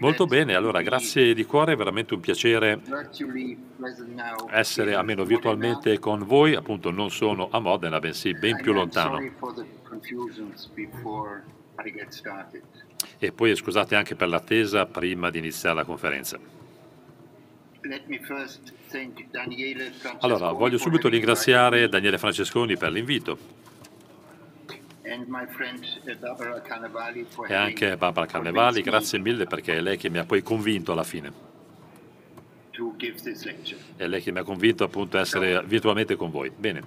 Molto bene, allora grazie di cuore, è veramente un piacere essere almeno virtualmente con voi, appunto non sono a Modena, bensì ben più lontano. E poi scusate anche per l'attesa prima di iniziare la conferenza. Allora, voglio subito ringraziare Daniele Francesconi per l'invito. Uh, e anche Barbara Carnevali, grazie mille perché è lei che mi ha poi convinto alla fine. È lei che mi ha convinto appunto a essere virtualmente con voi. Bene.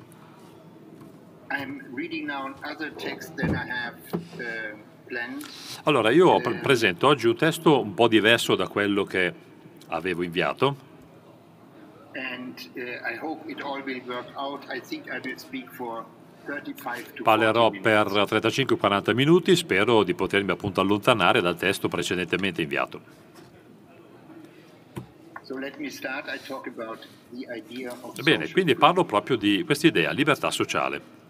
Uh, allora, io uh, presento oggi un testo un po' diverso da quello che avevo inviato. And uh, I hope it all will work out. I think I will speak for Parlerò per 35-40 minuti, spero di potermi appunto allontanare dal testo precedentemente inviato. Bene, quindi parlo proprio di questa idea, libertà sociale.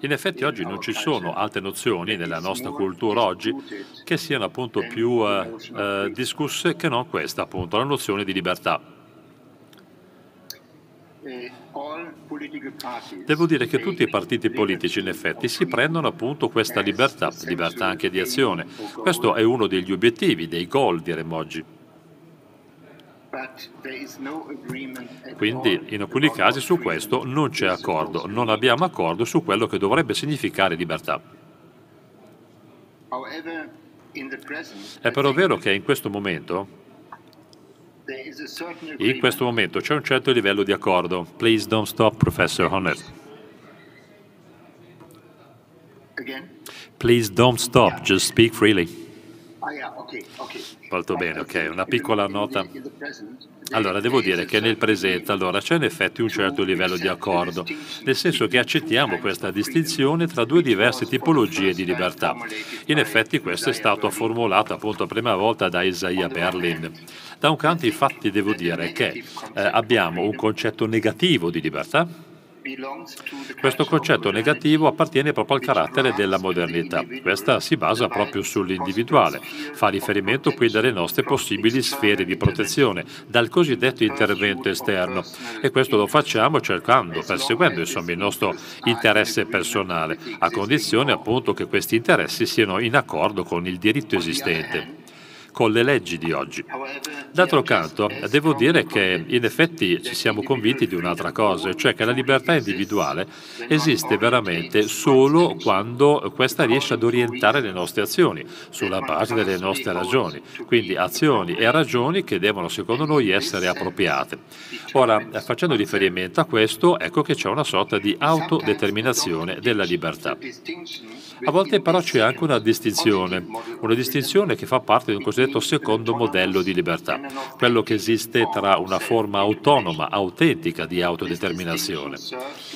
In effetti oggi non ci sono altre nozioni nella nostra cultura oggi che siano appunto più uh, uh, discusse che non questa appunto, la nozione di libertà. Devo dire che tutti i partiti politici in effetti si prendono appunto questa libertà, libertà anche di azione. Questo è uno degli obiettivi, dei goal diremmo oggi. Quindi in alcuni casi su questo non c'è accordo, non abbiamo accordo su quello che dovrebbe significare libertà. È però vero che in questo momento in questo momento c'è un certo livello di accordo. Please don't stop, Professor Honor. Please don't stop, just speak freely. Ah, Molto bene, ok. Una piccola nota. Allora, devo dire che nel presente allora, c'è in effetti un certo livello di accordo, nel senso che accettiamo questa distinzione tra due diverse tipologie di libertà. In effetti questo è stato formulato appunto la prima volta da Isaiah Berlin. Da un canto infatti devo dire che eh, abbiamo un concetto negativo di libertà, questo concetto negativo appartiene proprio al carattere della modernità. Questa si basa proprio sull'individuale, fa riferimento quindi alle nostre possibili sfere di protezione, dal cosiddetto intervento esterno. E questo lo facciamo cercando, perseguendo insomma il nostro interesse personale, a condizione appunto che questi interessi siano in accordo con il diritto esistente con le leggi di oggi. D'altro canto, devo dire che in effetti ci siamo convinti di un'altra cosa, cioè che la libertà individuale esiste veramente solo quando questa riesce ad orientare le nostre azioni sulla base delle nostre ragioni, quindi azioni e ragioni che devono secondo noi essere appropriate. Ora, facendo riferimento a questo, ecco che c'è una sorta di autodeterminazione della libertà. A volte però c'è anche una distinzione, una distinzione che fa parte di un cosiddetto secondo modello di libertà, quello che esiste tra una forma autonoma, autentica di autodeterminazione.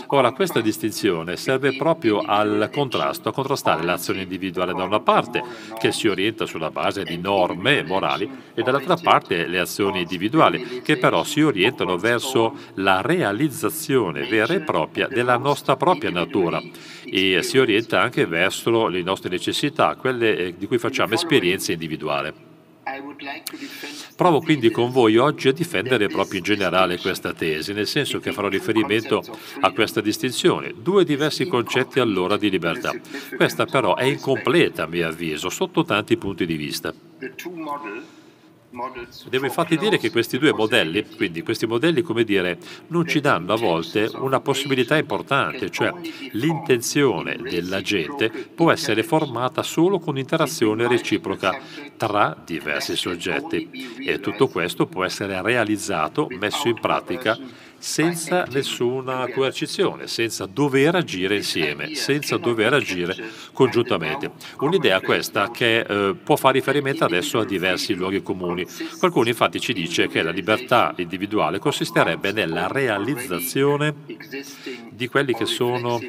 Ora, questa distinzione serve proprio al contrasto, a contrastare l'azione individuale da una parte, che si orienta sulla base di norme morali, e dall'altra parte le azioni individuali, che però si orientano verso la realizzazione vera e propria della nostra propria natura e si orienta anche verso le nostre necessità, quelle eh, di cui facciamo esperienza individuale. Provo quindi con voi oggi a difendere proprio in generale questa tesi, nel senso che farò riferimento a questa distinzione, due diversi concetti allora di libertà. Questa però è incompleta, a mio avviso, sotto tanti punti di vista. Devo infatti dire che questi due modelli, quindi questi modelli, come dire, non ci danno a volte una possibilità importante, cioè l'intenzione della gente può essere formata solo con interazione reciproca tra diversi soggetti. E tutto questo può essere realizzato, messo in pratica senza nessuna coercizione, senza dover agire insieme, senza dover agire congiuntamente. Un'idea questa che eh, può fare riferimento adesso a diversi luoghi comuni. Qualcuno infatti ci dice che la libertà individuale consisterebbe nella realizzazione di quelli che sono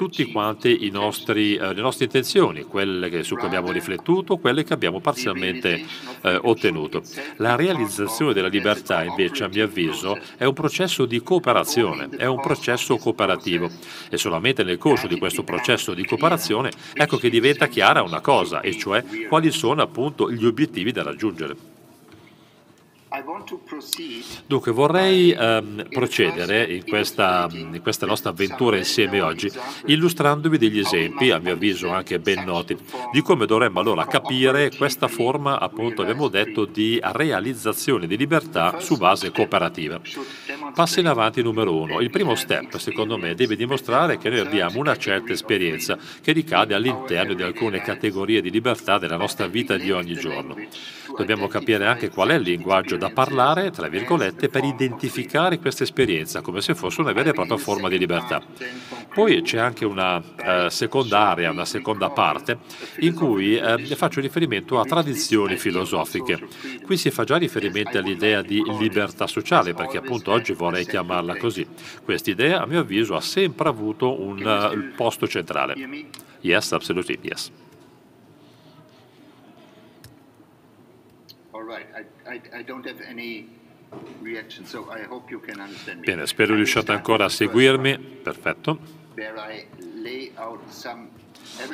tutti quanti nostri, eh, le nostre intenzioni, quelle su cui abbiamo riflettuto, quelle che abbiamo parzialmente eh, ottenuto. La realizzazione della libertà, invece, a mio avviso, è un processo di cooperazione, è un processo cooperativo e solamente nel corso di questo processo di cooperazione ecco che diventa chiara una cosa, e cioè quali sono appunto gli obiettivi da raggiungere. Dunque vorrei ehm, procedere in questa, in questa, nostra avventura insieme oggi illustrandovi degli esempi, a mio avviso anche ben noti, di come dovremmo allora capire questa forma, appunto abbiamo detto, di realizzazione di libertà su base cooperativa. Passi in avanti numero uno. Il primo step, secondo me, deve dimostrare che noi abbiamo una certa esperienza che ricade all'interno di alcune categorie di libertà della nostra vita di ogni giorno. Dobbiamo capire anche qual è il linguaggio da parlare, tra virgolette, per identificare questa esperienza come se fosse una vera e propria forma di libertà. Poi c'è anche una eh, seconda area, una seconda parte, in cui eh, faccio riferimento a tradizioni filosofiche. Qui si fa già riferimento all'idea di libertà sociale, perché appunto oggi vorrei chiamarla così. Questa idea, a mio avviso, ha sempre avuto un uh, posto centrale. Yes, absolutely, yes. Bene, spero riusciate ancora a seguirmi. Perfetto.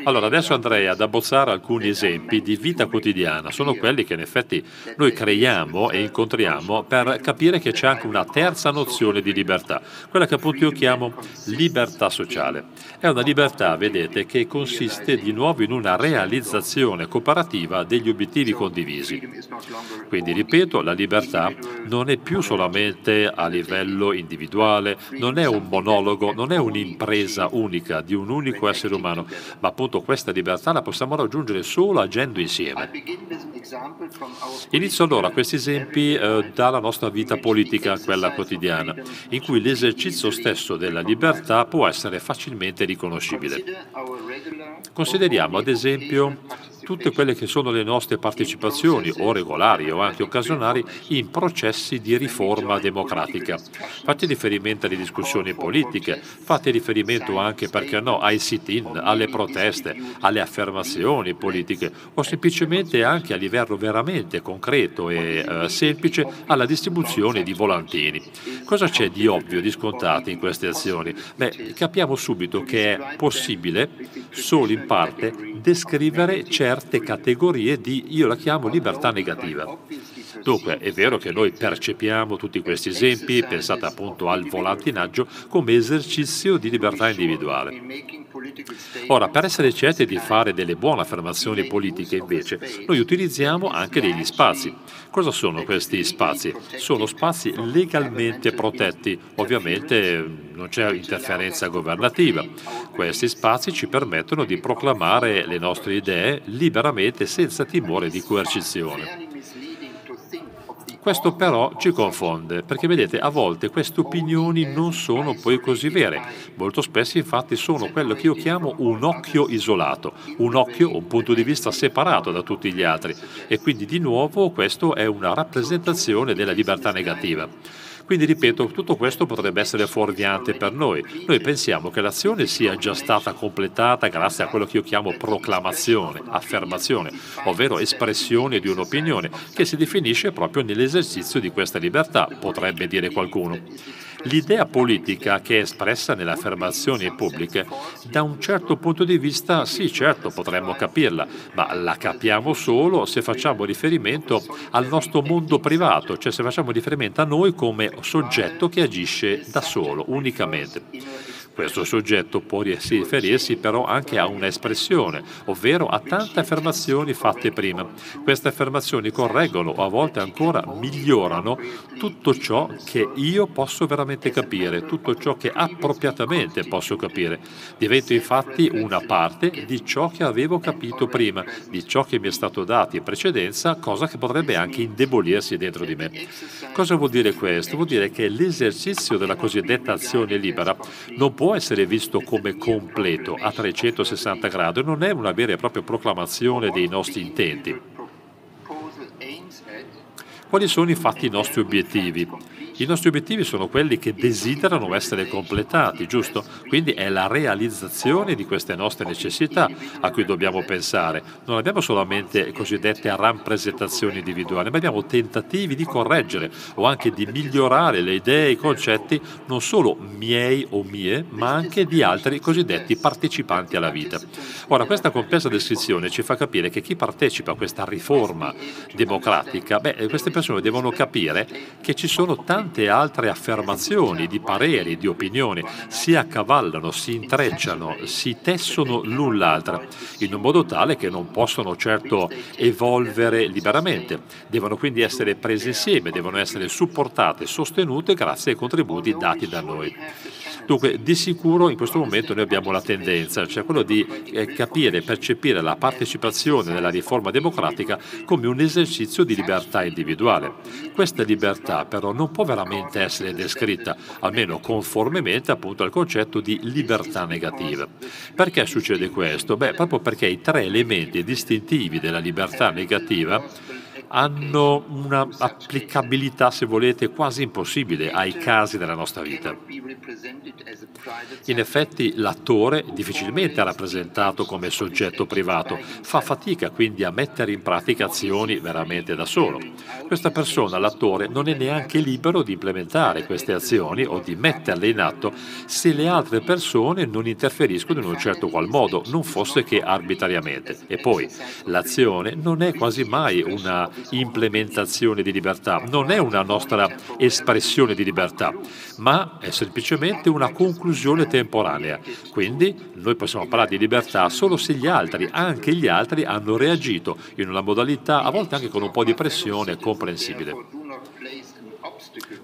Allora, adesso andrei ad abbozzare alcuni esempi di vita quotidiana. Sono quelli che in effetti noi creiamo e incontriamo per capire che c'è anche una terza nozione di libertà, quella che appunto io chiamo libertà sociale. È una libertà, vedete, che consiste di nuovo in una realizzazione cooperativa degli obiettivi condivisi. Quindi, ripeto, la libertà non è più solamente a livello individuale, non è un monologo, non è un'impresa unica di un unico essere umano, ma appunto questa libertà la possiamo raggiungere solo agendo insieme. Inizio allora questi esempi eh, dalla nostra vita politica, quella quotidiana, in cui l'esercizio stesso della libertà può essere facilmente riconoscibile. Consideriamo ad esempio tutte quelle che sono le nostre partecipazioni, o regolari o anche occasionali, in processi di riforma democratica. Fate riferimento alle discussioni politiche, fate riferimento anche, perché no, ai sit-in, alle proteste, alle affermazioni politiche o semplicemente anche a livello veramente concreto e eh, semplice alla distribuzione di volantini. Cosa c'è di ovvio, di scontato in queste azioni? Beh, capiamo subito che è possibile, solo in parte, descrivere certe certe categorie di, io la chiamo libertà negativa. Dunque, è vero che noi percepiamo tutti questi esempi, pensate appunto al volantinaggio, come esercizio di libertà individuale. Ora, per essere certi di fare delle buone affermazioni politiche, invece, noi utilizziamo anche degli spazi. Cosa sono questi spazi? Sono spazi legalmente protetti, ovviamente non c'è interferenza governativa. Questi spazi ci permettono di proclamare le nostre idee liberamente senza timore di coercizione. Questo però ci confonde, perché vedete, a volte queste opinioni non sono poi così vere. Molto spesso infatti sono quello che io chiamo un occhio isolato, un occhio, un punto di vista separato da tutti gli altri. E quindi di nuovo questo è una rappresentazione della libertà negativa. Quindi ripeto, tutto questo potrebbe essere fuorviante per noi. Noi pensiamo che l'azione sia già stata completata grazie a quello che io chiamo proclamazione, affermazione, ovvero espressione di un'opinione che si definisce proprio nell'esercizio di questa libertà, potrebbe dire qualcuno. L'idea politica che è espressa nelle affermazioni pubbliche, da un certo punto di vista, sì, certo, potremmo capirla, ma la capiamo solo se facciamo riferimento al nostro mondo privato, cioè se facciamo riferimento a noi come soggetto che agisce da solo, unicamente. Questo soggetto può riferirsi però anche a un'espressione, ovvero a tante affermazioni fatte prima. Queste affermazioni correggono o a volte ancora migliorano tutto ciò che io posso veramente capire, tutto ciò che appropriatamente posso capire. Divento infatti una parte di ciò che avevo capito prima, di ciò che mi è stato dato in precedenza, cosa che potrebbe anche indebolirsi dentro di me. Cosa vuol dire questo? Vuol dire che l'esercizio della cosiddetta azione libera non può può essere visto come completo a 360 gradi, non è una vera e propria proclamazione dei nostri intenti. Quali sono infatti i nostri obiettivi? I nostri obiettivi sono quelli che desiderano essere completati, giusto? Quindi è la realizzazione di queste nostre necessità a cui dobbiamo pensare. Non abbiamo solamente cosiddette rappresentazioni individuali, ma abbiamo tentativi di correggere o anche di migliorare le idee e i concetti non solo miei o mie, ma anche di altri cosiddetti partecipanti alla vita. Ora, questa complessa descrizione ci fa capire che chi partecipa a questa riforma democratica, beh, queste persone devono capire che ci sono tante altre affermazioni di pareri, di opinioni, si accavallano, si intrecciano, si tessono l'un l'altra, in un modo tale che non possono certo evolvere liberamente. Devono quindi essere prese insieme, devono essere supportate, sostenute grazie ai contributi dati da noi. Dunque, di sicuro in questo momento noi abbiamo la tendenza, cioè quello di eh, capire percepire la partecipazione nella riforma democratica come un esercizio di libertà individuale. Questa libertà però non può veramente essere descritta, almeno conformemente appunto al concetto di libertà negativa. Perché succede questo? Beh, proprio perché i tre elementi distintivi della libertà negativa hanno un'applicabilità, se volete, quasi impossibile ai casi della nostra vita. In effetti l'attore difficilmente è rappresentato come soggetto privato, fa fatica quindi a mettere in pratica azioni veramente da solo. Questa persona, l'attore, non è neanche libero di implementare queste azioni o di metterle in atto se le altre persone non interferiscono in un certo qual modo, non fosse che arbitrariamente. E poi l'azione non è quasi mai una implementazione di libertà, non è una nostra espressione di libertà, ma è semplicemente una conclusione temporanea. Quindi noi possiamo parlare di libertà solo se gli altri, anche gli altri, hanno reagito in una modalità, a volte anche con un po' di pressione, comprensibile.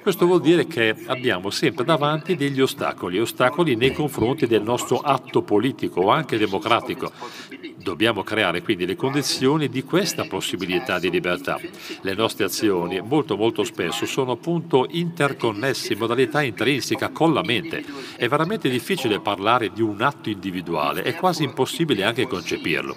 Questo vuol dire che abbiamo sempre davanti degli ostacoli, ostacoli nei confronti del nostro atto politico o anche democratico. Dobbiamo creare quindi le condizioni di questa possibilità di libertà. Le nostre azioni molto molto spesso sono appunto interconnesse in modalità intrinseca con la mente. È veramente difficile parlare di un atto individuale, è quasi impossibile anche concepirlo.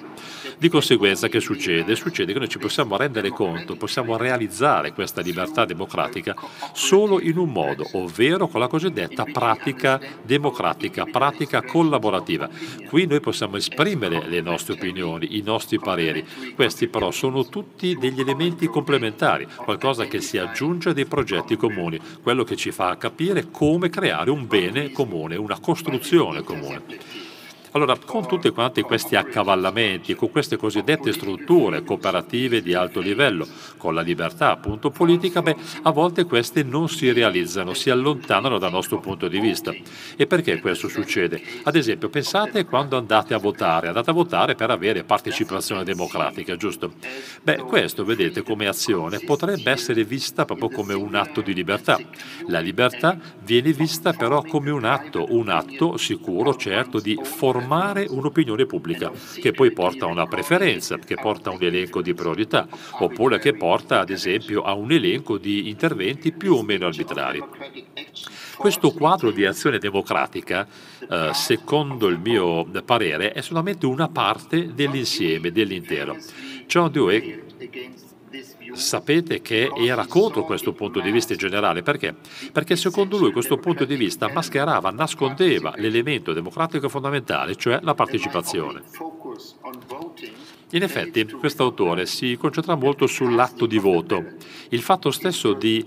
Di conseguenza che succede? Succede che noi ci possiamo rendere conto, possiamo realizzare questa libertà democratica solo in un modo, ovvero con la cosiddetta pratica democratica, pratica collaborativa. Qui noi possiamo esprimere le nostre opinioni, i nostri pareri. Questi però sono tutti degli elementi complementari, qualcosa che si aggiunge a dei progetti comuni, quello che ci fa capire come creare un bene comune, una costruzione comune. Allora, con tutti quanti questi accavallamenti, con queste cosiddette strutture cooperative di alto livello, con la libertà appunto politica, beh, a volte queste non si realizzano, si allontanano dal nostro punto di vista. E perché questo succede? Ad esempio, pensate quando andate a votare, andate a votare per avere partecipazione democratica, giusto? Beh, questo, vedete, come azione potrebbe essere vista proprio come un atto di libertà. La libertà viene vista però come un atto, un atto sicuro, certo, di formazione formare un'opinione pubblica che poi porta a una preferenza, che porta a un elenco di priorità, oppure che porta ad esempio a un elenco di interventi più o meno arbitrari. Questo quadro di azione democratica, eh, secondo il mio parere, è solamente una parte dell'insieme, dell'intero. John Dewey sapete che era contro questo punto di vista in generale. Perché? Perché secondo lui questo punto di vista mascherava, nascondeva l'elemento democratico fondamentale, cioè la partecipazione. In effetti, questo autore si concentra molto sull'atto di voto. Il fatto stesso di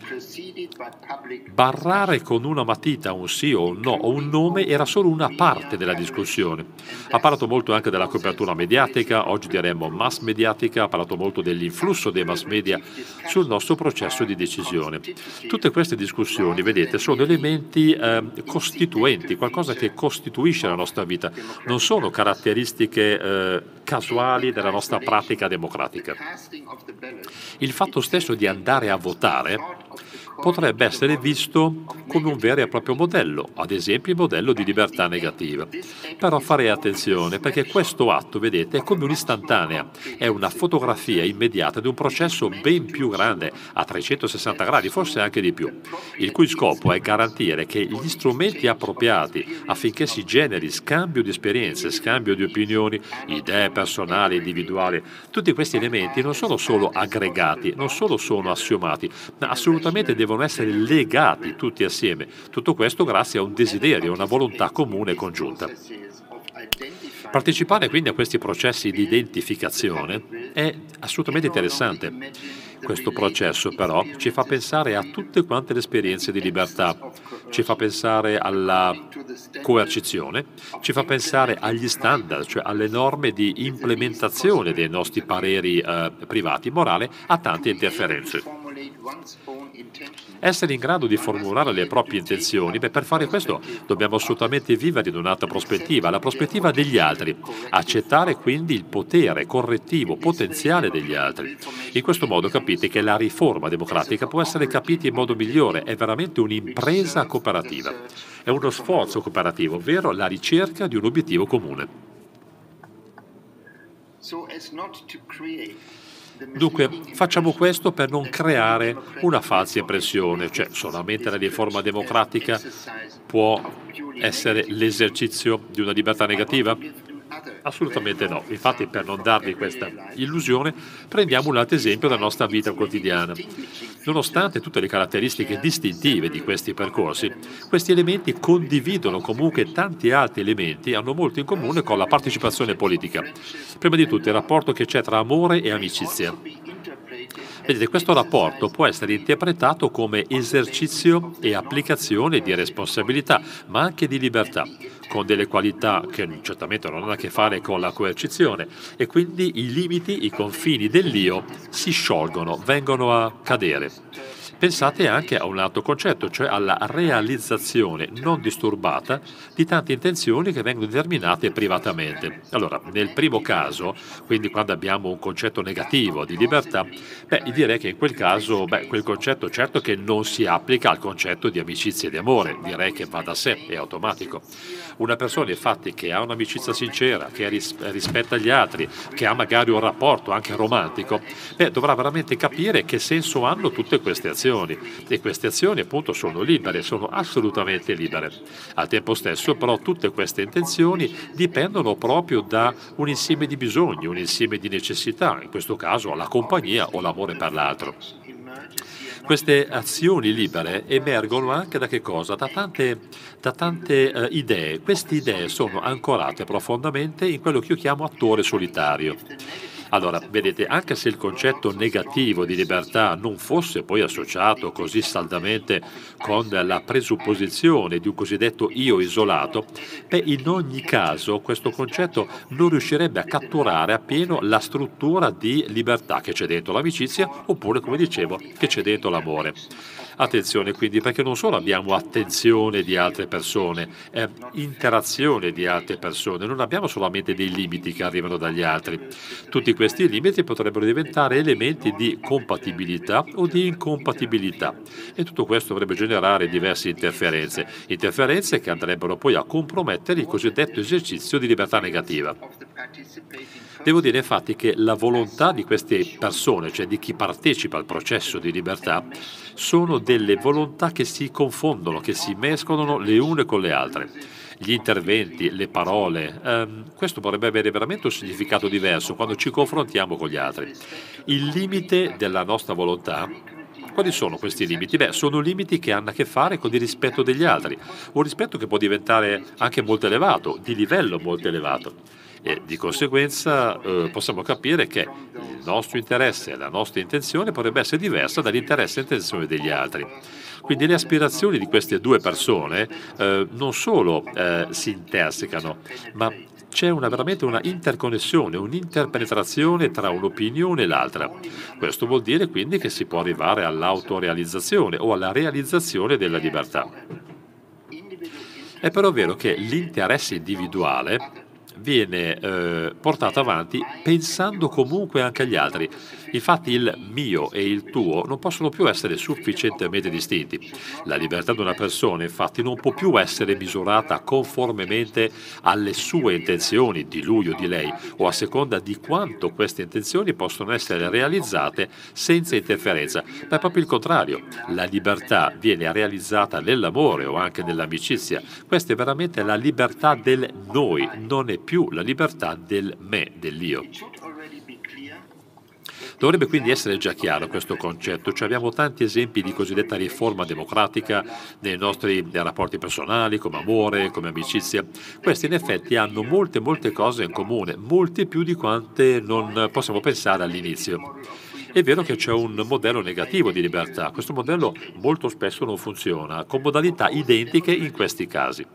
barrare con una matita un sì o un no o un nome era solo una parte della discussione. Ha parlato molto anche della copertura mediatica, oggi diremmo mass mediatica, ha parlato molto dell'influsso dei mass media sul nostro processo di decisione. Tutte queste discussioni, vedete, sono elementi eh, costituenti, qualcosa che costituisce la nostra vita, non sono caratteristiche eh, casuali della nostra pratica democratica. Il fatto stesso di andare a votare potrebbe essere visto come un vero e proprio modello, ad esempio il modello di libertà negativa. Però farei attenzione perché questo atto, vedete, è come un'istantanea, è una fotografia immediata di un processo ben più grande, a 360 gradi, forse anche di più, il cui scopo è garantire che gli strumenti appropriati affinché si generi scambio di esperienze, scambio di opinioni, idee personali, individuali, tutti questi elementi non sono solo aggregati, non solo sono assiomati, ma assolutamente devono devono essere legati tutti assieme. Tutto questo grazie a un desiderio, a una volontà comune e congiunta. Partecipare quindi a questi processi di identificazione è assolutamente interessante. Questo processo però ci fa pensare a tutte quante le esperienze di libertà, ci fa pensare alla coercizione, ci fa pensare agli standard, cioè alle norme di implementazione dei nostri pareri eh, privati, morale, a tante interferenze. Essere in grado di formulare le proprie intenzioni, beh, per fare questo dobbiamo assolutamente vivere in un'altra prospettiva, la prospettiva degli altri, accettare quindi il potere correttivo potenziale degli altri. In questo modo capite che la riforma democratica può essere capita in modo migliore, è veramente un'impresa cooperativa, è uno sforzo cooperativo, ovvero la ricerca di un obiettivo comune. Dunque facciamo questo per non creare una falsa impressione, cioè solamente la riforma democratica può essere l'esercizio di una libertà negativa? Assolutamente no. Infatti, per non darvi questa illusione, prendiamo un altro esempio della nostra vita quotidiana. Nonostante tutte le caratteristiche distintive di questi percorsi, questi elementi condividono comunque tanti altri elementi, hanno molto in comune con la partecipazione politica. Prima di tutto il rapporto che c'è tra amore e amicizia. Vedete, questo rapporto può essere interpretato come esercizio e applicazione di responsabilità, ma anche di libertà, con delle qualità che certamente non hanno a che fare con la coercizione e quindi i limiti, i confini dell'io si sciolgono, vengono a cadere. Pensate anche a un altro concetto, cioè alla realizzazione non disturbata di tante intenzioni che vengono determinate privatamente. Allora, nel primo caso, quindi quando abbiamo un concetto negativo di libertà, beh, direi che in quel caso, beh, quel concetto certo che non si applica al concetto di amicizia e di amore, direi che va da sé, è automatico. Una persona infatti che ha un'amicizia sincera, che rispetta gli altri, che ha magari un rapporto anche romantico, beh, dovrà veramente capire che senso hanno tutte queste azioni azioni e queste azioni appunto sono libere, sono assolutamente libere. Al tempo stesso però tutte queste intenzioni dipendono proprio da un insieme di bisogni, un insieme di necessità, in questo caso la compagnia o l'amore per l'altro. Queste azioni libere emergono anche da che cosa? Da tante, da tante uh, idee. Queste idee sono ancorate profondamente in quello che io chiamo attore solitario. Allora, vedete, anche se il concetto negativo di libertà non fosse poi associato così saldamente con la presupposizione di un cosiddetto io isolato, beh, in ogni caso questo concetto non riuscirebbe a catturare appieno la struttura di libertà che c'è dentro l'amicizia oppure, come dicevo, che c'è dentro l'amore. Attenzione quindi perché non solo abbiamo attenzione di altre persone, eh, interazione di altre persone, non abbiamo solamente dei limiti che arrivano dagli altri. Tutti questi limiti potrebbero diventare elementi di compatibilità o di incompatibilità e tutto questo dovrebbe generare diverse interferenze, interferenze che andrebbero poi a compromettere il cosiddetto esercizio di libertà negativa. Devo dire infatti che la volontà di queste persone, cioè di chi partecipa al processo di libertà, sono delle volontà che si confondono, che si mescolano le une con le altre. Gli interventi, le parole, ehm, questo potrebbe avere veramente un significato diverso quando ci confrontiamo con gli altri. Il limite della nostra volontà quali sono questi limiti? Beh, sono limiti che hanno a che fare con il rispetto degli altri, un rispetto che può diventare anche molto elevato, di livello molto elevato e di conseguenza eh, possiamo capire che il nostro interesse e la nostra intenzione potrebbe essere diversa dall'interesse e intenzione degli altri. Quindi le aspirazioni di queste due persone eh, non solo eh, si intersecano, ma c'è una, veramente una interconnessione, un'interpenetrazione tra un'opinione e l'altra. Questo vuol dire quindi che si può arrivare all'autorealizzazione o alla realizzazione della libertà. È però vero che l'interesse individuale viene eh, portato avanti pensando comunque anche agli altri. Infatti il mio e il tuo non possono più essere sufficientemente distinti. La libertà di una persona infatti non può più essere misurata conformemente alle sue intenzioni, di lui o di lei, o a seconda di quanto queste intenzioni possono essere realizzate senza interferenza, ma è proprio il contrario. La libertà viene realizzata nell'amore o anche nell'amicizia. Questa è veramente la libertà del noi, non è più la libertà del me, dell'io. Dovrebbe quindi essere già chiaro questo concetto, cioè abbiamo tanti esempi di cosiddetta riforma democratica nei nostri rapporti personali, come amore, come amicizia. Questi in effetti hanno molte, molte cose in comune, molte più di quante non possiamo pensare all'inizio. È vero che c'è un modello negativo di libertà, questo modello molto spesso non funziona, con modalità identiche in questi casi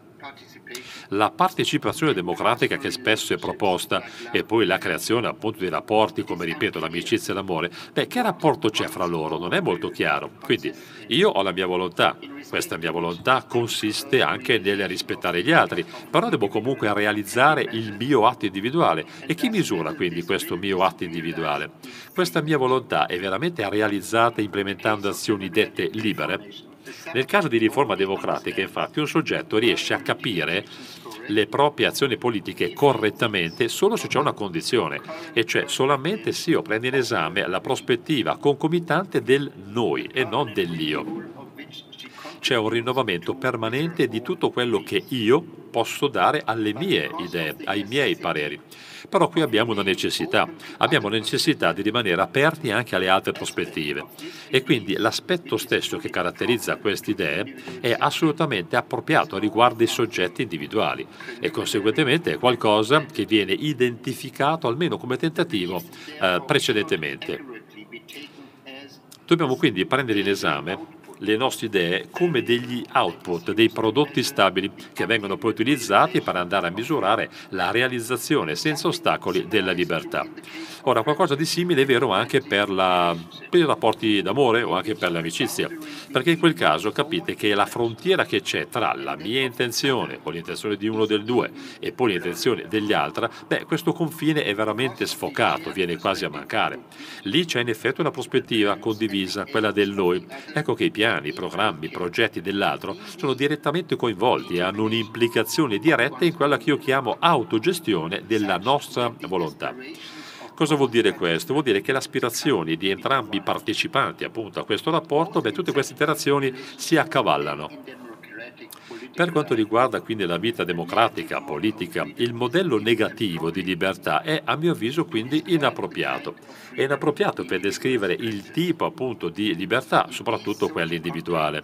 la partecipazione democratica che spesso è proposta e poi la creazione appunto di rapporti come, ripeto, l'amicizia e l'amore, beh, che rapporto c'è fra loro? Non è molto chiaro. Quindi io ho la mia volontà, questa mia volontà consiste anche nel rispettare gli altri, però devo comunque realizzare il mio atto individuale. E chi misura quindi questo mio atto individuale? Questa mia volontà è veramente realizzata implementando azioni dette libere? Nel caso di riforma democratica, infatti, un soggetto riesce a capire le proprie azioni politiche correttamente solo se c'è una condizione, e cioè solamente se io prendo in esame la prospettiva concomitante del noi e non dell'io. C'è un rinnovamento permanente di tutto quello che io posso dare alle mie idee, ai miei pareri. Però qui abbiamo una necessità, abbiamo la necessità di rimanere aperti anche alle altre prospettive. E quindi l'aspetto stesso che caratterizza queste idee è assolutamente appropriato riguardo i soggetti individuali. E conseguentemente è qualcosa che viene identificato almeno come tentativo eh, precedentemente. Dobbiamo quindi prendere in esame le nostre idee come degli output, dei prodotti stabili che vengono poi utilizzati per andare a misurare la realizzazione senza ostacoli della libertà. Ora, qualcosa di simile è vero anche per, la, per i rapporti d'amore o anche per l'amicizia, perché in quel caso capite che la frontiera che c'è tra la mia intenzione o l'intenzione di uno del due e poi l'intenzione degli altri, beh, questo confine è veramente sfocato, viene quasi a mancare. Lì c'è in effetti una prospettiva condivisa, quella del noi. Ecco che i piani, i programmi, i progetti dell'altro sono direttamente coinvolti e hanno un'implicazione diretta in quella che io chiamo autogestione della nostra volontà. Cosa vuol dire questo? Vuol dire che le aspirazioni di entrambi i partecipanti appunto a questo rapporto, beh, tutte queste interazioni si accavallano. Per quanto riguarda quindi la vita democratica, politica, il modello negativo di libertà è a mio avviso quindi inappropriato. È inappropriato per descrivere il tipo appunto di libertà, soprattutto quella individuale.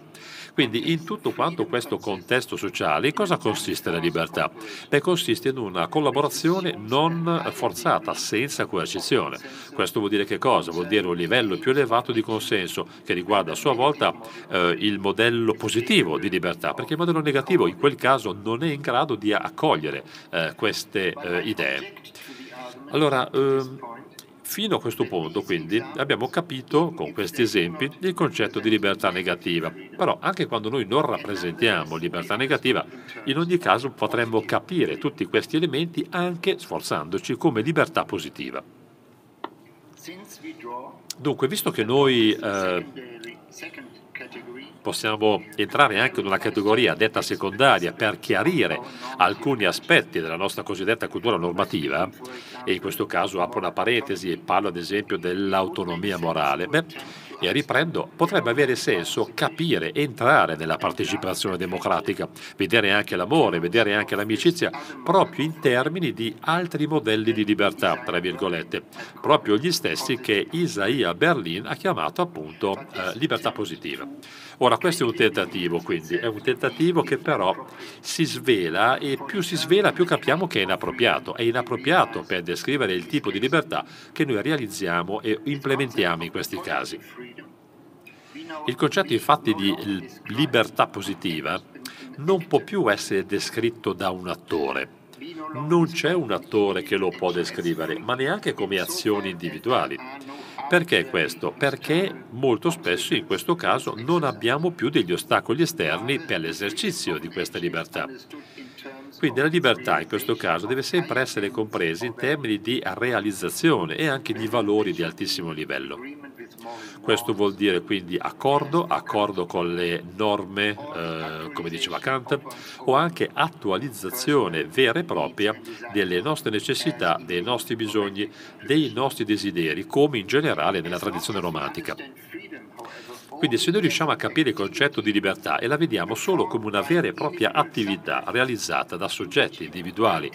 Quindi in tutto quanto questo contesto sociale, in cosa consiste la libertà? Beh, consiste in una collaborazione non forzata, senza coercizione. Questo vuol dire che cosa? Vuol dire un livello più elevato di consenso che riguarda a sua volta eh, il modello positivo di libertà, perché il modello negativo in quel caso non è in grado di accogliere eh, queste eh, idee. Allora, ehm, Fino a questo punto, quindi, abbiamo capito con questi esempi il concetto di libertà negativa. Però anche quando noi non rappresentiamo libertà negativa, in ogni caso potremmo capire tutti questi elementi anche sforzandoci come libertà positiva. Dunque, visto che noi eh, possiamo entrare anche in una categoria detta secondaria per chiarire alcuni aspetti della nostra cosiddetta cultura normativa, e in questo caso apro una parentesi e parlo ad esempio dell'autonomia morale, beh, e riprendo, potrebbe avere senso capire, entrare nella partecipazione democratica, vedere anche l'amore, vedere anche l'amicizia, proprio in termini di altri modelli di libertà, tra virgolette, proprio gli stessi che Isaiah Berlin ha chiamato appunto eh, libertà positiva. Ora, questo è un tentativo, quindi, è un tentativo che però si svela e più si svela più capiamo che è inappropriato. È inappropriato per descrivere il tipo di libertà che noi realizziamo e implementiamo in questi casi. Il concetto infatti di libertà positiva non può più essere descritto da un attore. Non c'è un attore che lo può descrivere, ma neanche come azioni individuali. Perché questo? Perché molto spesso in questo caso non abbiamo più degli ostacoli esterni per l'esercizio di questa libertà. Quindi la libertà in questo caso deve sempre essere compresa in termini di realizzazione e anche di valori di altissimo livello. Questo vuol dire quindi accordo, accordo con le norme, eh, come diceva Kant, o anche attualizzazione vera e propria delle nostre necessità, dei nostri bisogni, dei nostri desideri, come in generale nella tradizione romantica. Quindi se noi riusciamo a capire il concetto di libertà e la vediamo solo come una vera e propria attività realizzata da soggetti individuali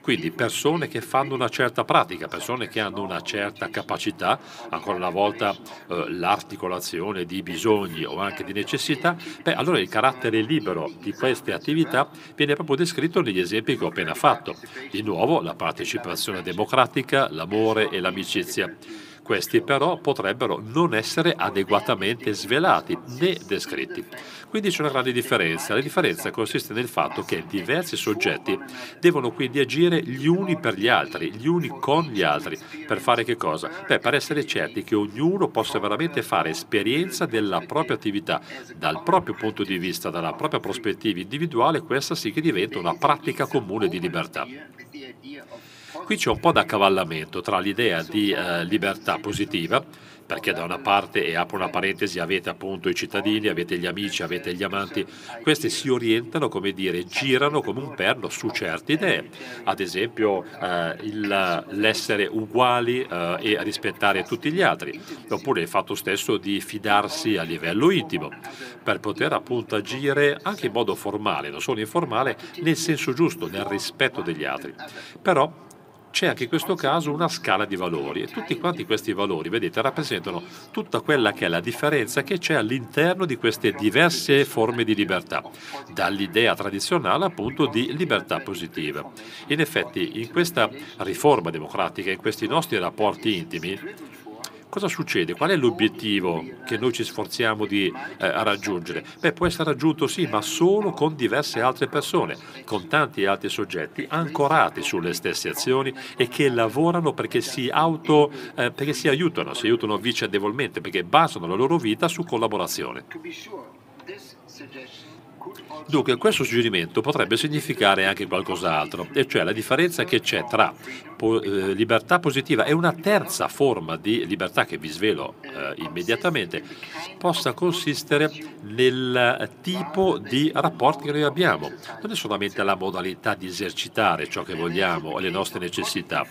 quindi persone che fanno una certa pratica, persone che hanno una certa capacità, ancora una volta eh, l'articolazione di bisogni o anche di necessità, beh, allora il carattere libero di queste attività viene proprio descritto negli esempi che ho appena fatto. Di nuovo la partecipazione democratica, l'amore e l'amicizia. Questi però potrebbero non essere adeguatamente svelati né descritti. Quindi c'è una grande differenza. La differenza consiste nel fatto che diversi soggetti devono quindi agire gli uni per gli altri, gli uni con gli altri. Per fare che cosa? Beh, per essere certi che ognuno possa veramente fare esperienza della propria attività, dal proprio punto di vista, dalla propria prospettiva individuale, questa sì che diventa una pratica comune di libertà. Qui c'è un po' d'accavallamento tra l'idea di eh, libertà positiva, perché da una parte, e apro una parentesi, avete appunto i cittadini, avete gli amici, avete gli amanti, questi si orientano, come dire, girano come un perno su certe idee, ad esempio eh, il, l'essere uguali eh, e rispettare tutti gli altri, oppure il fatto stesso di fidarsi a livello intimo, per poter appunto agire anche in modo formale, non solo informale, nel senso giusto, nel rispetto degli altri. Però c'è anche in questo caso una scala di valori e tutti quanti questi valori, vedete, rappresentano tutta quella che è la differenza che c'è all'interno di queste diverse forme di libertà, dall'idea tradizionale appunto di libertà positiva. In effetti, in questa riforma democratica, in questi nostri rapporti intimi, Cosa succede? Qual è l'obiettivo che noi ci sforziamo di eh, raggiungere? Beh, può essere raggiunto sì, ma solo con diverse altre persone, con tanti altri soggetti ancorati sulle stesse azioni e che lavorano perché si, auto, eh, perché si aiutano, si aiutano vicendevolmente, perché basano la loro vita su collaborazione. Dunque, questo suggerimento potrebbe significare anche qualcos'altro, e cioè la differenza che c'è tra po- eh, libertà positiva e una terza forma di libertà che vi svelo eh, immediatamente, possa consistere nel tipo di rapporti che noi abbiamo. Non è solamente la modalità di esercitare ciò che vogliamo o le nostre necessità,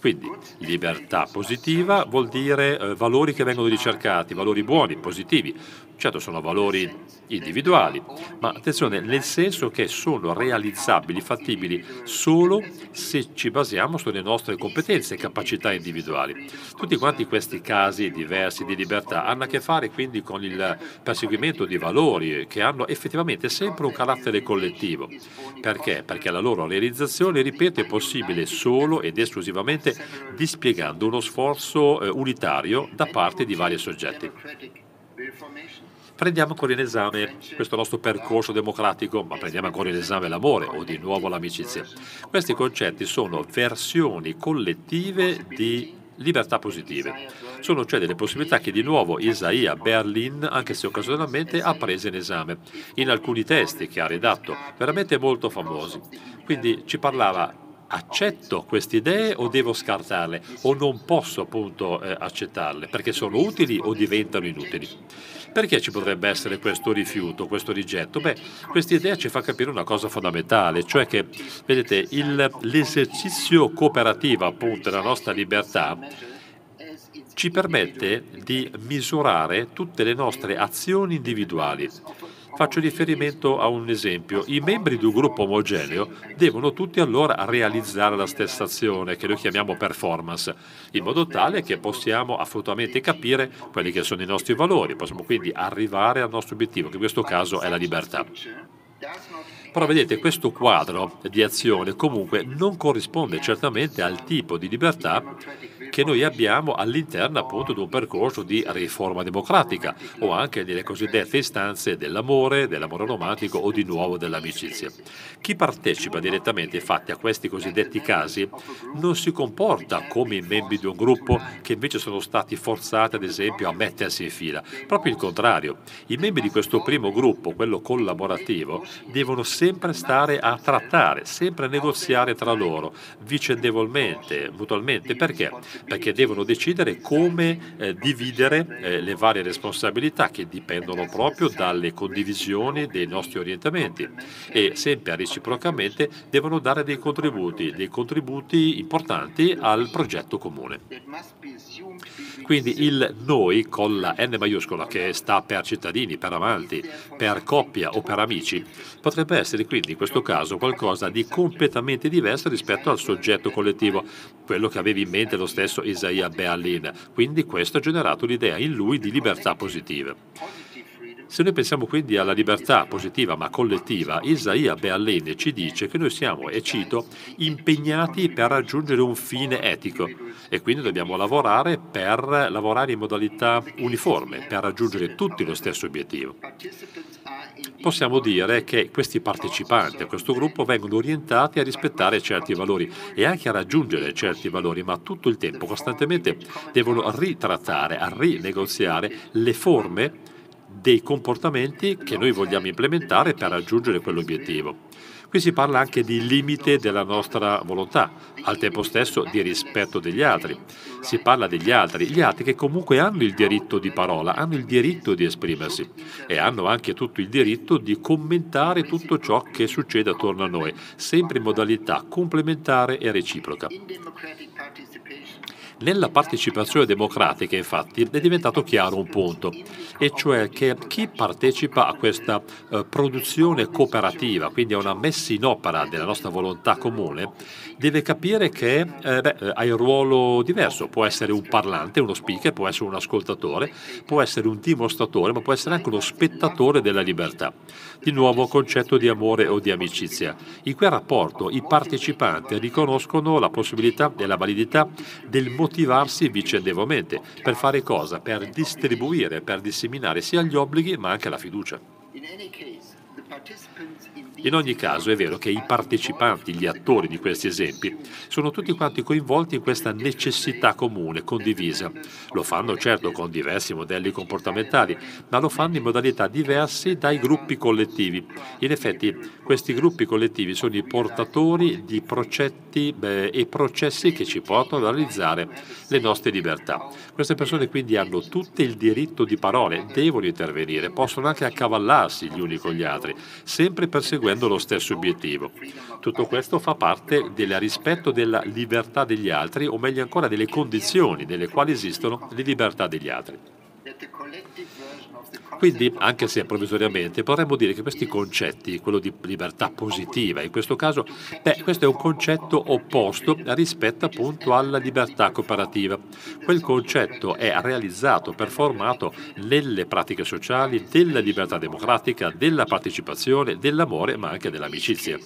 quindi libertà positiva vuol dire eh, valori che vengono ricercati, valori buoni, positivi. Certo sono valori individuali, ma attenzione, nel senso che sono realizzabili, fattibili solo se ci basiamo sulle nostre competenze e capacità individuali. Tutti quanti questi casi diversi di libertà hanno a che fare quindi con il perseguimento di valori che hanno effettivamente sempre un carattere collettivo. Perché? Perché la loro realizzazione, ripeto, è possibile solo ed esclusivamente dispiegando uno sforzo eh, unitario da parte di vari soggetti. Prendiamo ancora in esame questo nostro percorso democratico, ma prendiamo ancora in esame l'amore o di nuovo l'amicizia. Questi concetti sono versioni collettive di libertà positive. Sono cioè delle possibilità che di nuovo Isaia Berlin, anche se occasionalmente, ha preso in esame in alcuni testi che ha redatto, veramente molto famosi. Quindi ci parlava accetto queste idee o devo scartarle o non posso appunto eh, accettarle perché sono utili o diventano inutili. Perché ci potrebbe essere questo rifiuto, questo rigetto? Beh, questa idea ci fa capire una cosa fondamentale, cioè che, vedete, l'esercizio cooperativo appunto della nostra libertà ci permette di misurare tutte le nostre azioni individuali Faccio riferimento a un esempio. I membri di un gruppo omogeneo devono tutti allora realizzare la stessa azione, che noi chiamiamo performance, in modo tale che possiamo assolutamente capire quelli che sono i nostri valori, possiamo quindi arrivare al nostro obiettivo, che in questo caso è la libertà. Però vedete, questo quadro di azione comunque non corrisponde certamente al tipo di libertà che noi abbiamo all'interno appunto di un percorso di riforma democratica o anche delle cosiddette istanze dell'amore, dell'amore romantico o di nuovo dell'amicizia. Chi partecipa direttamente infatti a questi cosiddetti casi non si comporta come i membri di un gruppo che invece sono stati forzati ad esempio a mettersi in fila. Proprio il contrario, i membri di questo primo gruppo, quello collaborativo, devono sempre stare a trattare, sempre a negoziare tra loro, vicendevolmente, mutualmente. Perché? Perché devono decidere come eh, dividere eh, le varie responsabilità che dipendono proprio dalle condivisioni dei nostri orientamenti e sempre reciprocamente devono dare dei contributi, dei contributi importanti al progetto comune. Quindi il noi con la N maiuscola che sta per cittadini, per amanti, per coppia o per amici, potrebbe essere quindi in questo caso qualcosa di completamente diverso rispetto al soggetto collettivo, quello che aveva in mente lo stesso Isaiah Berlin. Quindi questo ha generato l'idea in lui di libertà positiva. Se noi pensiamo quindi alla libertà positiva ma collettiva, Isaia Berlin ci dice che noi siamo, e cito, impegnati per raggiungere un fine etico e quindi dobbiamo lavorare per lavorare in modalità uniforme, per raggiungere tutti lo stesso obiettivo. Possiamo dire che questi partecipanti a questo gruppo vengono orientati a rispettare certi valori e anche a raggiungere certi valori, ma tutto il tempo, costantemente, devono ritrattare, a rinegoziare le forme dei comportamenti che noi vogliamo implementare per raggiungere quell'obiettivo. Qui si parla anche di limite della nostra volontà, al tempo stesso di rispetto degli altri. Si parla degli altri, gli altri che comunque hanno il diritto di parola, hanno il diritto di esprimersi e hanno anche tutto il diritto di commentare tutto ciò che succede attorno a noi, sempre in modalità complementare e reciproca. Nella partecipazione democratica, infatti, è diventato chiaro un punto, e cioè che chi partecipa a questa eh, produzione cooperativa, quindi a una messa in opera della nostra volontà comune, deve capire che eh, beh, ha il ruolo diverso, può essere un parlante, uno speaker, può essere un ascoltatore, può essere un dimostratore, ma può essere anche uno spettatore della libertà. Di nuovo concetto di amore o di amicizia. In quel rapporto i partecipanti riconoscono la possibilità e la validità del motivarsi vicendevolmente. Per fare cosa? Per distribuire, per disseminare sia gli obblighi ma anche la fiducia. In ogni caso è vero che i partecipanti, gli attori di questi esempi, sono tutti quanti coinvolti in questa necessità comune, condivisa. Lo fanno certo con diversi modelli comportamentali, ma lo fanno in modalità diverse dai gruppi collettivi. In effetti questi gruppi collettivi sono i portatori di progetti beh, e processi che ci portano a realizzare le nostre libertà. Queste persone quindi hanno tutto il diritto di parole, devono intervenire, possono anche accavallarsi gli uni con gli altri, sempre perseguendo perseguendo lo stesso obiettivo. Tutto questo fa parte del rispetto della libertà degli altri, o meglio ancora delle condizioni nelle quali esistono le libertà degli altri. Quindi, anche se provvisoriamente, potremmo dire che questi concetti, quello di libertà positiva, in questo caso, beh, questo è un concetto opposto rispetto appunto alla libertà cooperativa. Quel concetto è realizzato, performato nelle pratiche sociali della libertà democratica, della partecipazione, dell'amore, ma anche dell'amicizia.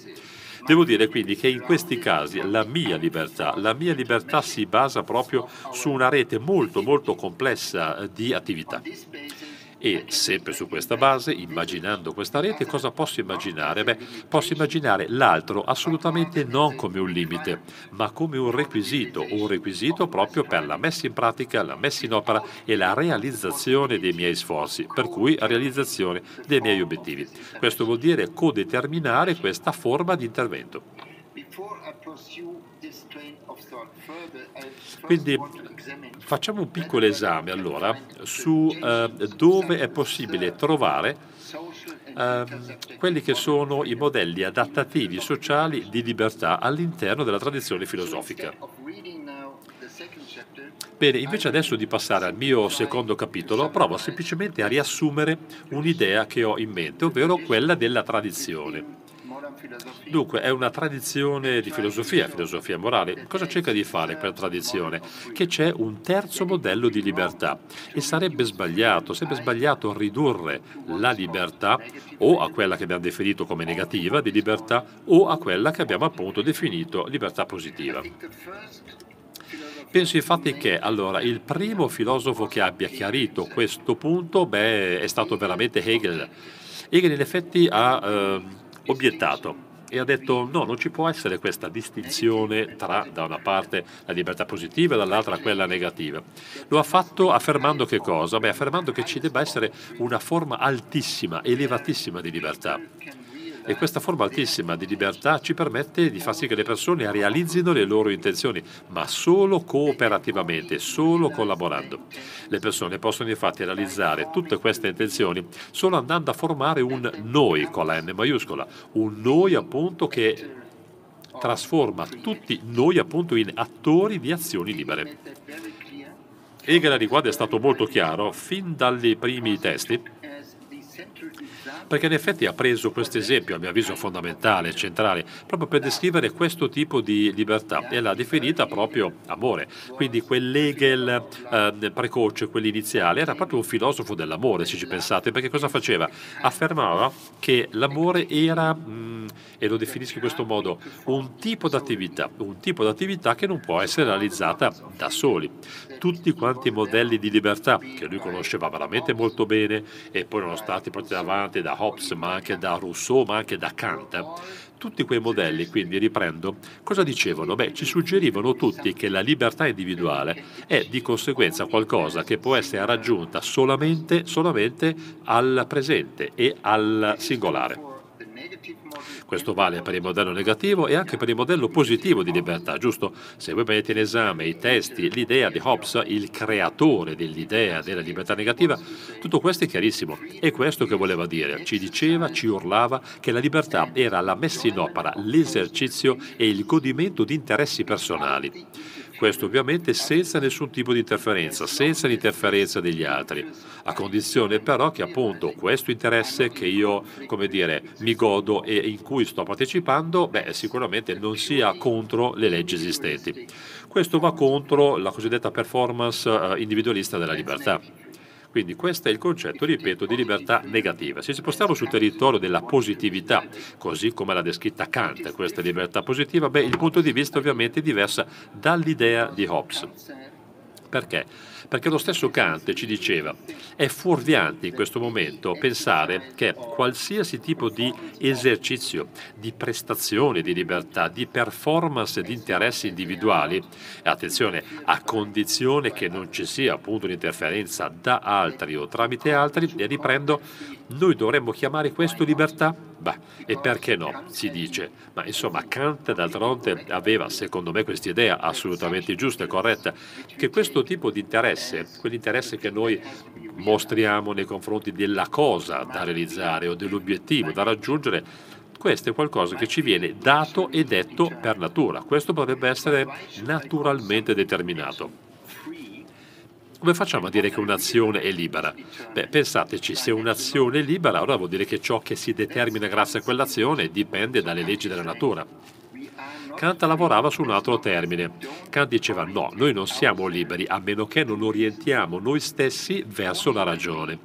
Devo dire quindi che in questi casi la mia libertà, la mia libertà si basa proprio su una rete molto molto complessa di attività. E sempre su questa base, immaginando questa rete, cosa posso immaginare? Beh, posso immaginare l'altro assolutamente non come un limite, ma come un requisito, un requisito proprio per la messa in pratica, la messa in opera e la realizzazione dei miei sforzi, per cui realizzazione dei miei obiettivi. Questo vuol dire codeterminare questa forma di intervento. Quindi facciamo un piccolo esame allora su eh, dove è possibile trovare eh, quelli che sono i modelli adattativi sociali di libertà all'interno della tradizione filosofica. Bene, invece adesso di passare al mio secondo capitolo, provo semplicemente a riassumere un'idea che ho in mente, ovvero quella della tradizione. Dunque, è una tradizione di filosofia, filosofia morale. Cosa cerca di fare quella tradizione? Che c'è un terzo modello di libertà e sarebbe sbagliato, sarebbe sbagliato ridurre la libertà o a quella che abbiamo definito come negativa di libertà o a quella che abbiamo appunto definito libertà positiva. Penso infatti che allora, il primo filosofo che abbia chiarito questo punto beh, è stato veramente Hegel. Hegel in effetti ha eh, obiettato e ha detto no, non ci può essere questa distinzione tra da una parte la libertà positiva e dall'altra quella negativa. Lo ha fatto affermando che cosa? Beh, affermando che ci debba essere una forma altissima, elevatissima di libertà e questa forma altissima di libertà ci permette di far sì che le persone realizzino le loro intenzioni, ma solo cooperativamente, solo collaborando. Le persone possono infatti realizzare tutte queste intenzioni solo andando a formare un noi con la N maiuscola, un noi appunto che trasforma tutti noi appunto in attori di azioni libere. Hegel a riguardo è stato molto chiaro fin dai primi testi perché in effetti ha preso questo esempio, a mio avviso fondamentale, centrale, proprio per descrivere questo tipo di libertà e l'ha definita proprio amore. Quindi quell'Hegel eh, precoce, quell'iniziale, era proprio un filosofo dell'amore, se ci pensate, perché cosa faceva? Affermava che l'amore era, mh, mm, e lo definisco in questo modo, un tipo d'attività, un tipo d'attività che non può essere realizzata da soli. Tutti quanti i modelli di libertà, che lui conosceva veramente molto bene, e poi erano stati portati avanti da Hobbes, ma anche da Rousseau, ma anche da Kant, tutti quei modelli, quindi riprendo, cosa dicevano? Beh, ci suggerivano tutti che la libertà individuale è di conseguenza qualcosa che può essere raggiunta solamente, solamente al presente e al singolare. Questo vale per il modello negativo e anche per il modello positivo di libertà, giusto? Se voi mettete in esame i testi, l'idea di Hobbes, il creatore dell'idea della libertà negativa, tutto questo è chiarissimo. E questo che voleva dire? Ci diceva, ci urlava che la libertà era la messa in opera, l'esercizio e il godimento di interessi personali. Questo ovviamente senza nessun tipo di interferenza, senza l'interferenza degli altri, a condizione però che appunto questo interesse che io, come dire, mi godo e in cui sto partecipando, beh, sicuramente non sia contro le leggi esistenti. Questo va contro la cosiddetta performance eh, individualista della libertà. Quindi questo è il concetto, ripeto, di libertà negativa. Se ci spostiamo sul territorio della positività, così come l'ha descritta Kant, questa libertà positiva, beh, il punto di vista ovviamente è diverso dall'idea di Hobbes. Perché? Perché lo stesso Kant ci diceva, è fuorviante in questo momento pensare che qualsiasi tipo di esercizio, di prestazione di libertà, di performance di interessi individuali, attenzione, a condizione che non ci sia appunto un'interferenza da altri o tramite altri, e riprendo, noi dovremmo chiamare questo libertà? Beh, e perché no? Si dice. Ma insomma, Kant d'altronde aveva, secondo me, questa idea assolutamente giusta e corretta, che questo tipo di interesse, quell'interesse che noi mostriamo nei confronti della cosa da realizzare o dell'obiettivo da raggiungere, questo è qualcosa che ci viene dato e detto per natura. Questo potrebbe essere naturalmente determinato. Come facciamo a dire che un'azione è libera? Beh, pensateci, se un'azione è libera, allora vuol dire che ciò che si determina grazie a quell'azione dipende dalle leggi della natura. Kant lavorava su un altro termine. Kant diceva no, noi non siamo liberi a meno che non orientiamo noi stessi verso la ragione.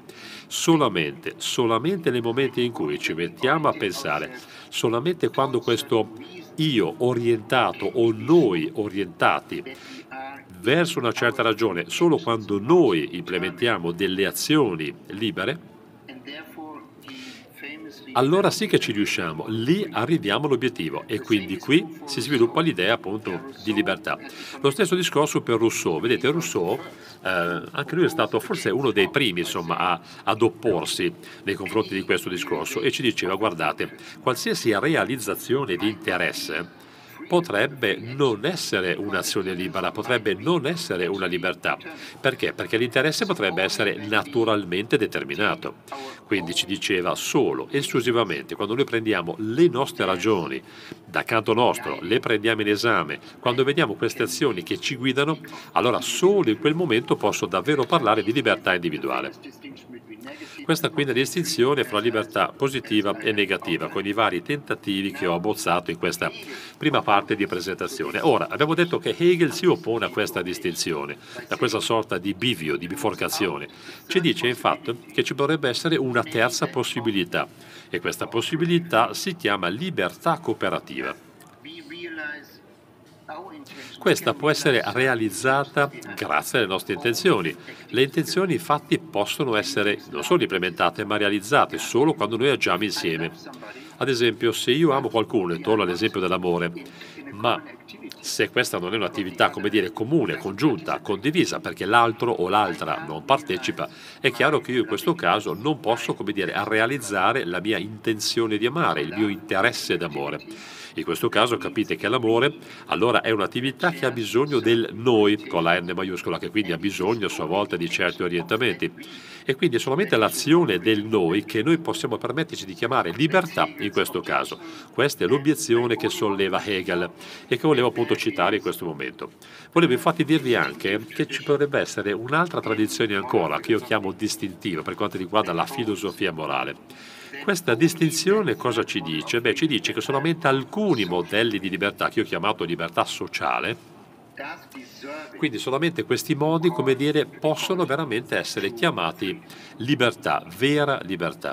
Solamente, solamente nei momenti in cui ci mettiamo a pensare, solamente quando questo io orientato o noi orientati verso una certa ragione solo quando noi implementiamo delle azioni libere, allora sì che ci riusciamo, lì arriviamo all'obiettivo e quindi qui si sviluppa l'idea appunto di libertà. Lo stesso discorso per Rousseau, vedete Rousseau, eh, anche lui è stato forse uno dei primi insomma, a, ad opporsi nei confronti di questo discorso e ci diceva guardate, qualsiasi realizzazione di interesse potrebbe non essere un'azione libera, potrebbe non essere una libertà. Perché? Perché l'interesse potrebbe essere naturalmente determinato. Quindi ci diceva solo, esclusivamente, quando noi prendiamo le nostre ragioni da canto nostro, le prendiamo in esame, quando vediamo queste azioni che ci guidano, allora solo in quel momento posso davvero parlare di libertà individuale. Questa quindi è la distinzione fra libertà positiva e negativa, con i vari tentativi che ho abbozzato in questa prima parte di presentazione. Ora, abbiamo detto che Hegel si oppone a questa distinzione, a questa sorta di bivio, di biforcazione. Ci dice infatti che ci potrebbe essere una terza possibilità e questa possibilità si chiama libertà cooperativa. Questa può essere realizzata grazie alle nostre intenzioni. Le intenzioni infatti possono essere non solo implementate ma realizzate solo quando noi agiamo insieme. Ad esempio, se io amo qualcuno, e torno all'esempio dell'amore, ma se questa non è un'attività, come dire, comune, congiunta, condivisa, perché l'altro o l'altra non partecipa, è chiaro che io in questo caso non posso, come dire, realizzare la mia intenzione di amare, il mio interesse d'amore. In questo caso capite che l'amore allora è un'attività che ha bisogno del noi, con la N maiuscola, che quindi ha bisogno a sua volta di certi orientamenti. E quindi è solamente l'azione del noi che noi possiamo permetterci di chiamare libertà in questo caso. Questa è l'obiezione che solleva Hegel e che volevo appunto citare in questo momento. Volevo infatti dirvi anche che ci potrebbe essere un'altra tradizione ancora, che io chiamo distintiva per quanto riguarda la filosofia morale. Questa distinzione cosa ci dice? Beh, ci dice che solamente alcuni modelli di libertà, che io ho chiamato libertà sociale, quindi solamente questi modi, come dire, possono veramente essere chiamati libertà, vera libertà.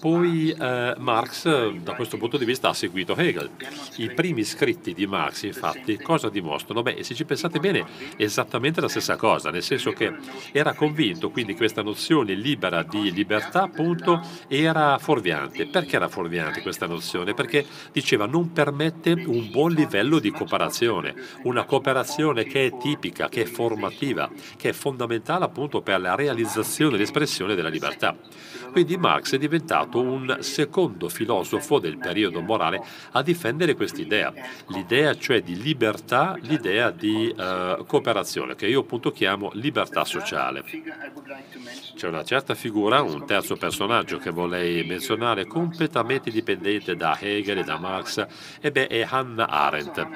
Poi eh, Marx da questo punto di vista ha seguito Hegel. I primi scritti di Marx infatti cosa dimostrano? Beh, se ci pensate bene, esattamente la stessa cosa, nel senso che era convinto quindi questa nozione libera di libertà appunto era fuorviante. Perché era fuorviante questa nozione? Perché diceva non permette un buon livello di cooperazione, una cooperazione che è tipica, che è formativa, che è fondamentale appunto per la realizzazione e l'espressione della libertà. Quindi Marx è diventato un secondo filosofo del periodo morale a difendere quest'idea, l'idea cioè di libertà, l'idea di uh, cooperazione, che io appunto chiamo libertà sociale. C'è una certa figura, un terzo personaggio che vorrei menzionare, completamente dipendente da Hegel e da Marx, e beh, è Hannah Arendt.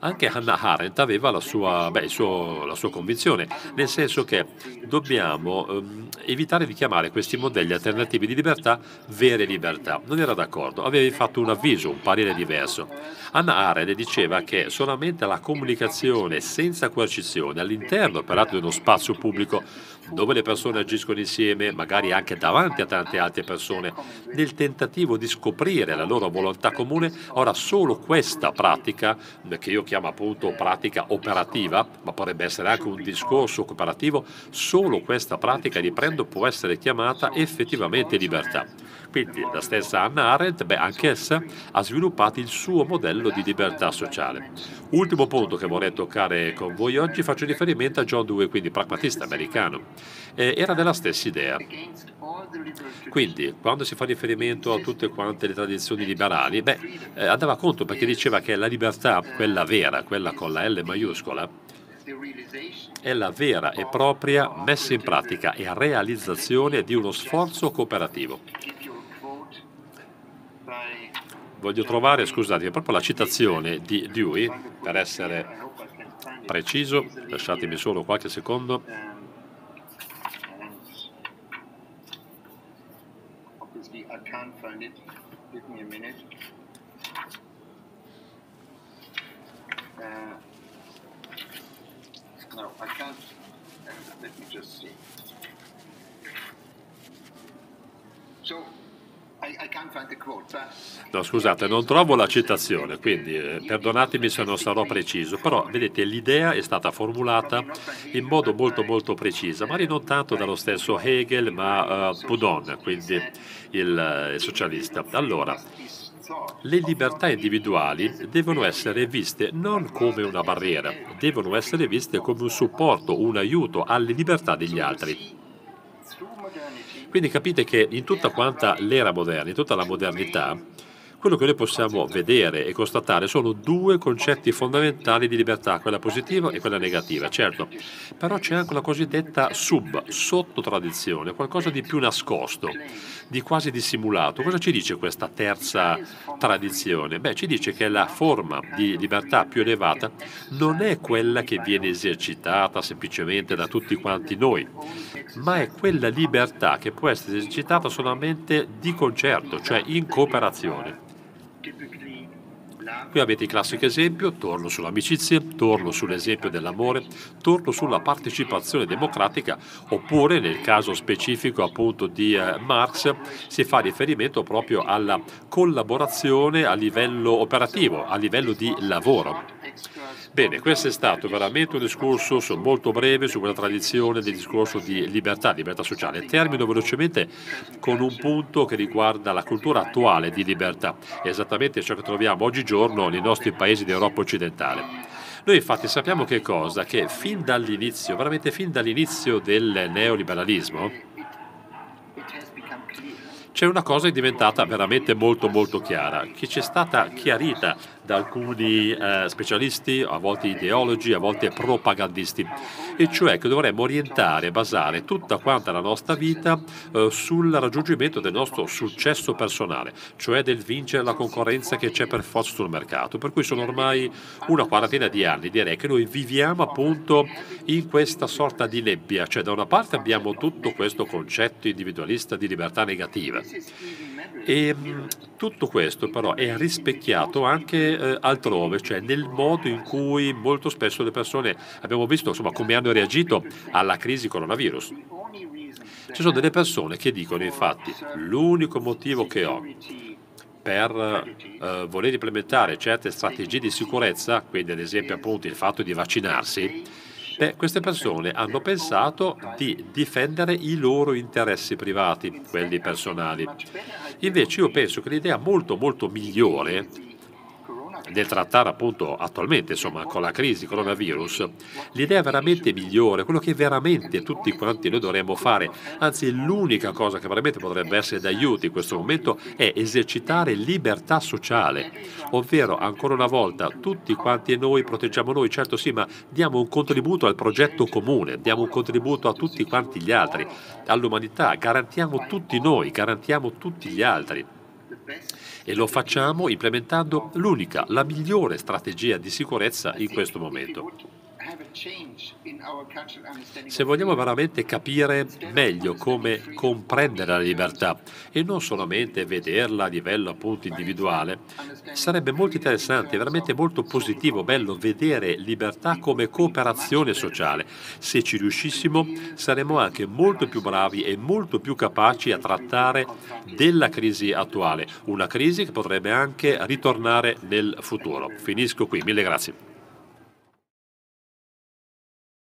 Anche Hannah Arendt aveva la sua, beh, suo, la sua convinzione, nel senso che dobbiamo um, evitare di chiamare questi modelli alternativi di libertà vere libertà. Non era d'accordo, aveva fatto un avviso, un parere diverso. Hannah Arendt diceva che solamente la comunicazione senza coercizione all'interno peraltro di uno spazio pubblico dove le persone agiscono insieme, magari anche davanti a tante altre persone, nel tentativo di scoprire la loro volontà comune, ora solo questa pratica, che io chiamo appunto pratica operativa, ma potrebbe essere anche un discorso cooperativo, solo questa pratica di prendo può essere chiamata effettivamente libertà. Quindi la stessa Anna Arendt, beh, anch'essa ha sviluppato il suo modello di libertà sociale. Ultimo punto che vorrei toccare con voi oggi, faccio riferimento a John Dewey, quindi pragmatista americano. Eh, era della stessa idea. Quindi, quando si fa riferimento a tutte quante le tradizioni liberali, beh, eh, andava conto perché diceva che la libertà, quella vera, quella con la L maiuscola, è la vera e propria messa in pratica e realizzazione di uno sforzo cooperativo. Voglio trovare, scusate, proprio la citazione di Dewey, per essere preciso, lasciatemi solo qualche secondo. No, I can't. Let me just see. So, No, scusate, non trovo la citazione, quindi eh, perdonatemi se non sarò preciso, però vedete l'idea è stata formulata in modo molto molto preciso, magari non tanto dallo stesso Hegel, ma uh, Proudhon, quindi il, eh, il socialista. Allora, le libertà individuali devono essere viste non come una barriera, devono essere viste come un supporto, un aiuto alle libertà degli altri. Quindi capite che in tutta l'era moderna, in tutta la modernità, quello che noi possiamo vedere e constatare sono due concetti fondamentali di libertà, quella positiva e quella negativa, certo, però c'è anche la cosiddetta sub, sottotradizione, qualcosa di più nascosto, di quasi dissimulato. Cosa ci dice questa terza tradizione? Beh, ci dice che la forma di libertà più elevata non è quella che viene esercitata semplicemente da tutti quanti noi, ma è quella libertà che può essere esercitata solamente di concerto, cioè in cooperazione. Qui avete il classico esempio, torno sull'amicizia, torno sull'esempio dell'amore, torno sulla partecipazione democratica, oppure nel caso specifico appunto di eh, Marx si fa riferimento proprio alla collaborazione a livello operativo, a livello di lavoro. Bene, questo è stato veramente un discorso molto breve su quella tradizione del discorso di libertà, libertà sociale. Termino velocemente con un punto che riguarda la cultura attuale di libertà, esattamente ciò che troviamo oggigiorno nei nostri paesi d'Europa occidentale. Noi infatti sappiamo che cosa? Che fin dall'inizio, veramente fin dall'inizio del neoliberalismo, c'è una cosa che è diventata veramente molto molto chiara, che ci è stata chiarita da alcuni eh, specialisti, a volte ideologi, a volte propagandisti, e cioè che dovremmo orientare, basare tutta quanta la nostra vita eh, sul raggiungimento del nostro successo personale, cioè del vincere la concorrenza che c'è per forza sul mercato. Per cui sono ormai una quarantina di anni, direi che noi viviamo appunto in questa sorta di nebbia, cioè da una parte abbiamo tutto questo concetto individualista di libertà negativa e mm, tutto questo però è rispecchiato anche eh, altrove, cioè nel modo in cui molto spesso le persone, abbiamo visto insomma, come hanno reagito alla crisi coronavirus. Ci sono delle persone che dicono infatti l'unico motivo che ho per eh, voler implementare certe strategie di sicurezza, quindi ad esempio appunto il fatto di vaccinarsi, Beh, queste persone hanno pensato di difendere i loro interessi privati, quelli personali. Invece io penso che l'idea molto molto migliore nel trattare appunto attualmente insomma con la crisi coronavirus, l'idea veramente migliore, quello che veramente tutti quanti noi dovremmo fare, anzi l'unica cosa che veramente potrebbe essere d'aiuto in questo momento è esercitare libertà sociale, ovvero ancora una volta tutti quanti noi proteggiamo noi, certo sì, ma diamo un contributo al progetto comune, diamo un contributo a tutti quanti gli altri, all'umanità, garantiamo tutti noi, garantiamo tutti gli altri e lo facciamo implementando l'unica, la migliore strategia di sicurezza in questo momento. Se vogliamo veramente capire meglio come comprendere la libertà e non solamente vederla a livello appunto individuale, sarebbe molto interessante, veramente molto positivo, bello vedere libertà come cooperazione sociale. Se ci riuscissimo saremmo anche molto più bravi e molto più capaci a trattare della crisi attuale, una crisi che potrebbe anche ritornare nel futuro. Finisco qui, mille grazie.